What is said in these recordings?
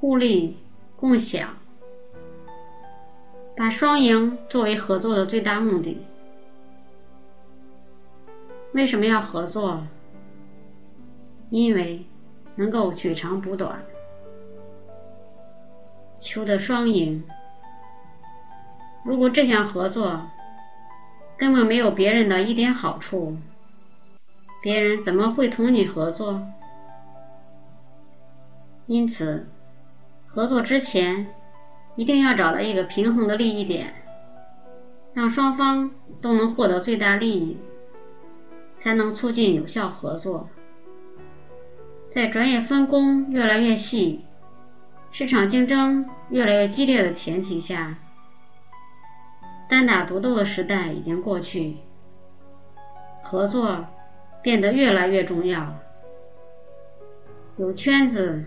互利共享，把双赢作为合作的最大目的。为什么要合作？因为能够取长补短，求得双赢。如果这项合作根本没有别人的一点好处，别人怎么会同你合作？因此，合作之前一定要找到一个平衡的利益点，让双方都能获得最大利益，才能促进有效合作。在专业分工越来越细、市场竞争越来越激烈的前提下，单打独斗的时代已经过去，合作变得越来越重要。有圈子，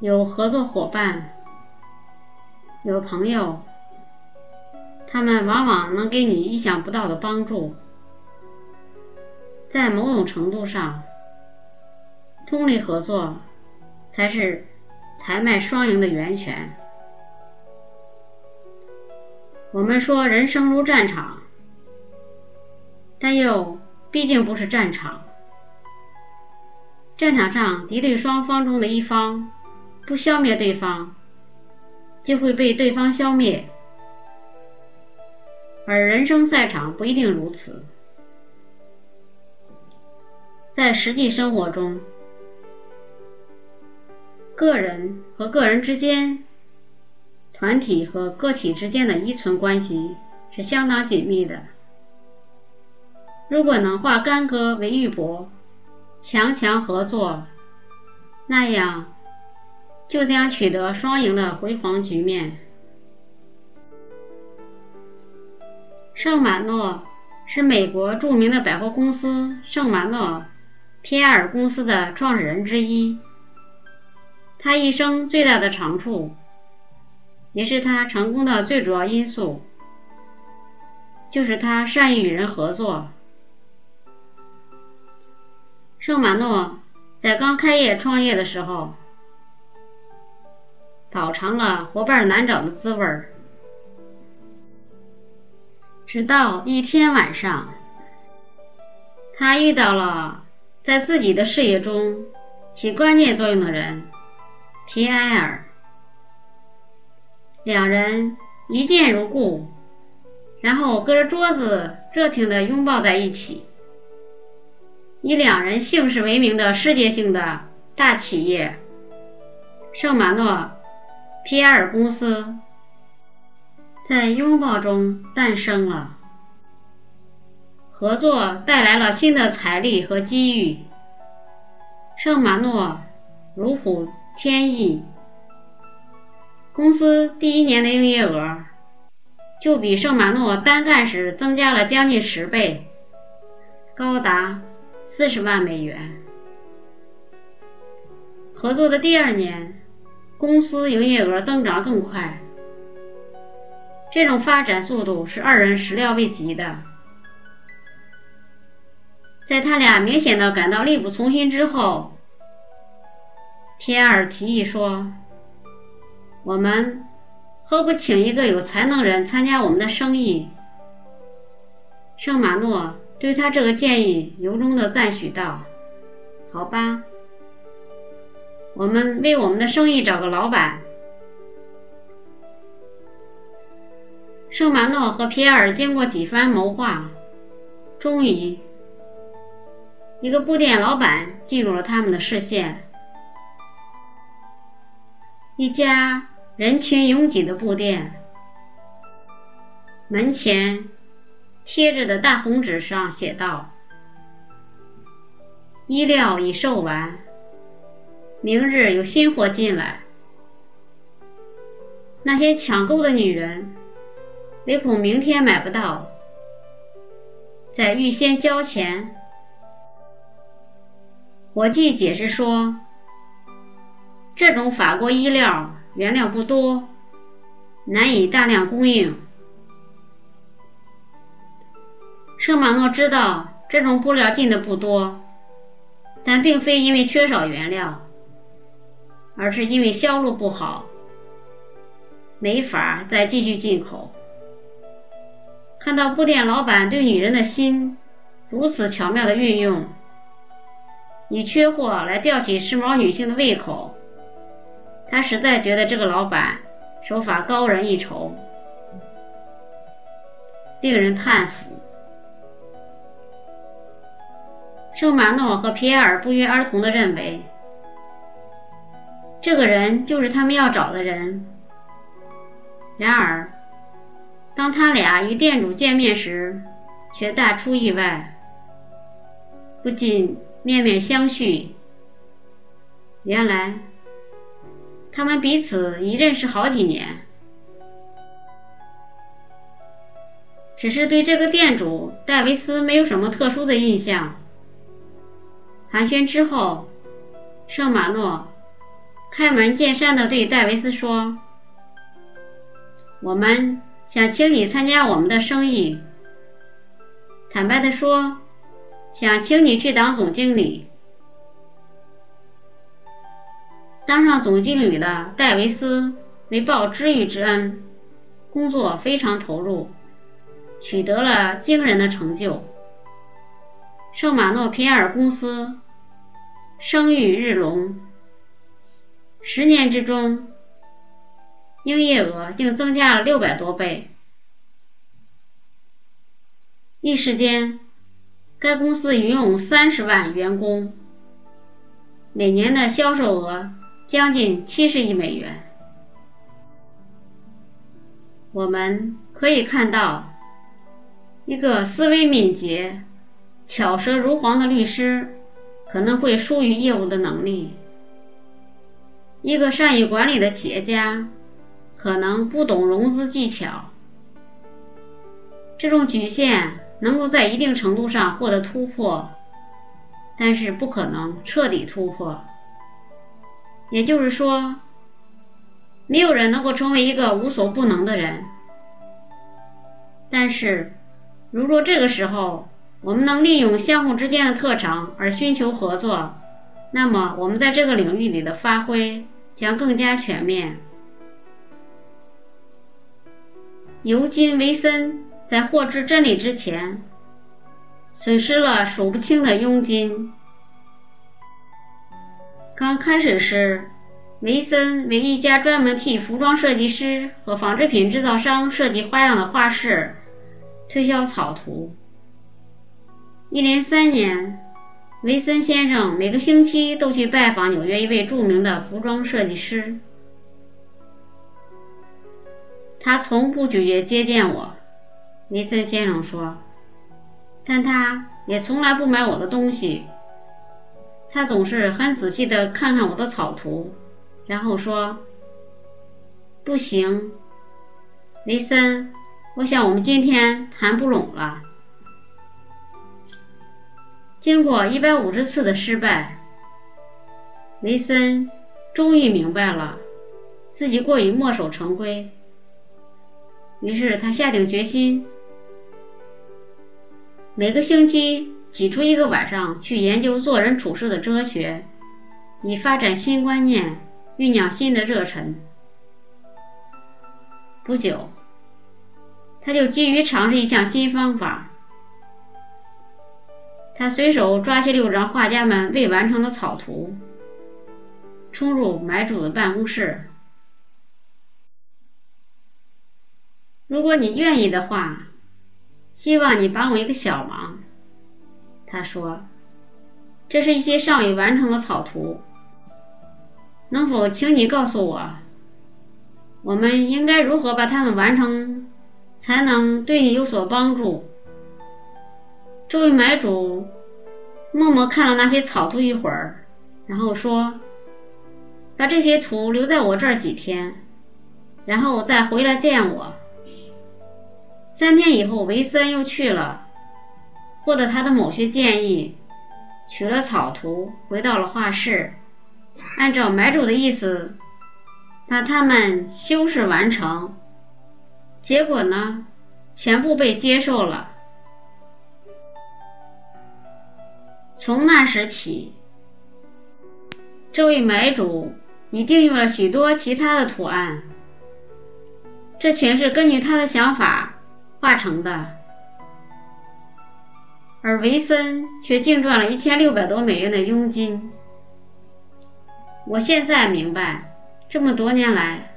有合作伙伴，有朋友，他们往往能给你意想不到的帮助。在某种程度上，通力合作才是财脉双赢的源泉。我们说人生如战场，但又毕竟不是战场。战场上敌对双方中的一方不消灭对方，就会被对方消灭。而人生赛场不一定如此，在实际生活中，个人和个人之间。团体和个体之间的依存关系是相当紧密的。如果能化干戈为玉帛，强强合作，那样就将取得双赢的辉煌局面。圣马诺是美国著名的百货公司圣马诺皮埃尔公司的创始人之一。他一生最大的长处。也是他成功的最主要因素，就是他善于与人合作。圣马诺在刚开业创业的时候，饱尝了伙伴难找的滋味儿。直到一天晚上，他遇到了在自己的事业中起关键作用的人——皮埃尔。两人一见如故，然后隔着桌子热情地拥抱在一起。以两人姓氏为名的世界性的大企业圣马诺皮埃尔公司，在拥抱中诞生了。合作带来了新的财力和机遇。圣马诺如虎添翼。公司第一年的营业额就比圣马诺单干时增加了将近十倍，高达四十万美元。合作的第二年，公司营业额增长更快。这种发展速度是二人始料未及的。在他俩明显的感到力不从心之后，皮埃尔提议说。我们何不请一个有才能人参加我们的生意？圣马诺对他这个建议由衷的赞许道：“好吧，我们为我们的生意找个老板。”圣马诺和皮埃尔经过几番谋划，终于，一个布店老板进入了他们的视线。一家人群拥挤的布店，门前贴着的大红纸上写道：“衣料已售完，明日有新货进来。”那些抢购的女人唯恐明天买不到，在预先交钱。伙计解释说。这种法国衣料原料不多，难以大量供应。圣马诺知道这种布料进的不多，但并非因为缺少原料，而是因为销路不好，没法再继续进口。看到布店老板对女人的心如此巧妙的运用，以缺货来吊起时髦女性的胃口，他实在觉得这个老板手法高人一筹，令人叹服。圣马诺和皮埃尔不约而同地认为，这个人就是他们要找的人。然而，当他俩与店主见面时，却大出意外，不禁面面相觑。原来，他们彼此已认识好几年，只是对这个店主戴维斯没有什么特殊的印象。寒暄之后，圣马诺开门见山地对戴维斯说：“我们想请你参加我们的生意。坦白地说，想请你去当总经理。”当上总经理的戴维斯为报知遇之恩，工作非常投入，取得了惊人的成就。圣马诺皮埃尔公司声誉日隆，十年之中，营业额竟增加了六百多倍。一时间，该公司拥有三十万员工，每年的销售额将近七十亿美元。我们可以看到，一个思维敏捷。巧舌如簧的律师可能会疏于业务的能力，一个善于管理的企业家可能不懂融资技巧。这种局限能够在一定程度上获得突破，但是不可能彻底突破。也就是说，没有人能够成为一个无所不能的人。但是，如若这个时候，我们能利用相互之间的特长而寻求合作，那么我们在这个领域里的发挥将更加全面。尤金·维森在获知真理之前，损失了数不清的佣金。刚开始时，维森为一家专门替服装设计师和纺织品制造商设计花样的画室推销草图。一连三年，维森先生每个星期都去拜访纽约一位著名的服装设计师。他从不拒绝接见我，维森先生说，但他也从来不买我的东西。他总是很仔细的看看我的草图，然后说：“不行，维森，我想我们今天谈不拢了。”经过一百五十次的失败，梅森终于明白了自己过于墨守成规。于是他下定决心，每个星期挤出一个晚上去研究做人处事的哲学，以发展新观念，酝酿新的热忱。不久，他就急于尝试一项新方法。他随手抓起六张画家们未完成的草图，冲入买主的办公室。如果你愿意的话，希望你帮我一个小忙。他说：“这是一些尚未完成的草图，能否请你告诉我，我们应该如何把它们完成，才能对你有所帮助？”这位买主默默看了那些草图一会儿，然后说：“把这些图留在我这儿几天，然后再回来见我。”三天以后，维森又去了，获得他的某些建议，取了草图，回到了画室，按照买主的意思把它们修饰完成。结果呢，全部被接受了。从那时起，这位买主已订用了许多其他的图案，这全是根据他的想法画成的。而维森却净赚了一千六百多美元的佣金。我现在明白，这么多年来，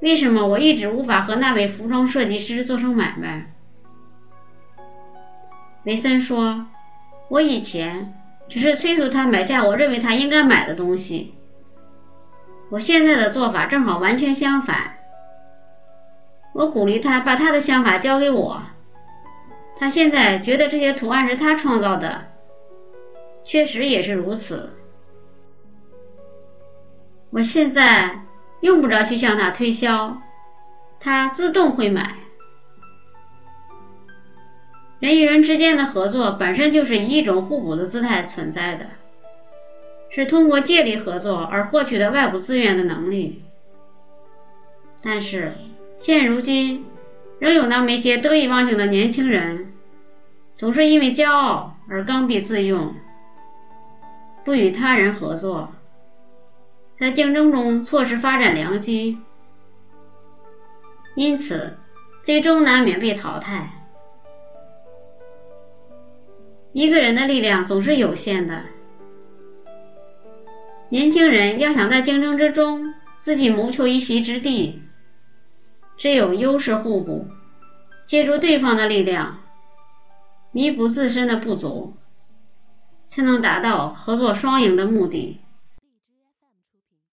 为什么我一直无法和那位服装设计师做成买卖。维森说：“我以前只是催促他买下我认为他应该买的东西。我现在的做法正好完全相反。我鼓励他把他的想法交给我。他现在觉得这些图案是他创造的，确实也是如此。我现在用不着去向他推销，他自动会买。”人与人之间的合作本身就是以一种互补的姿态存在的，是通过借力合作而获取的外部资源的能力。但是现如今，仍有那么一些得意忘形的年轻人，总是因为骄傲而刚愎自用，不与他人合作，在竞争中错失发展良机，因此最终难免被淘汰。一个人的力量总是有限的，年轻人要想在竞争之中自己谋求一席之地，只有优势互补，借助对方的力量，弥补自身的不足，才能达到合作双赢的目的。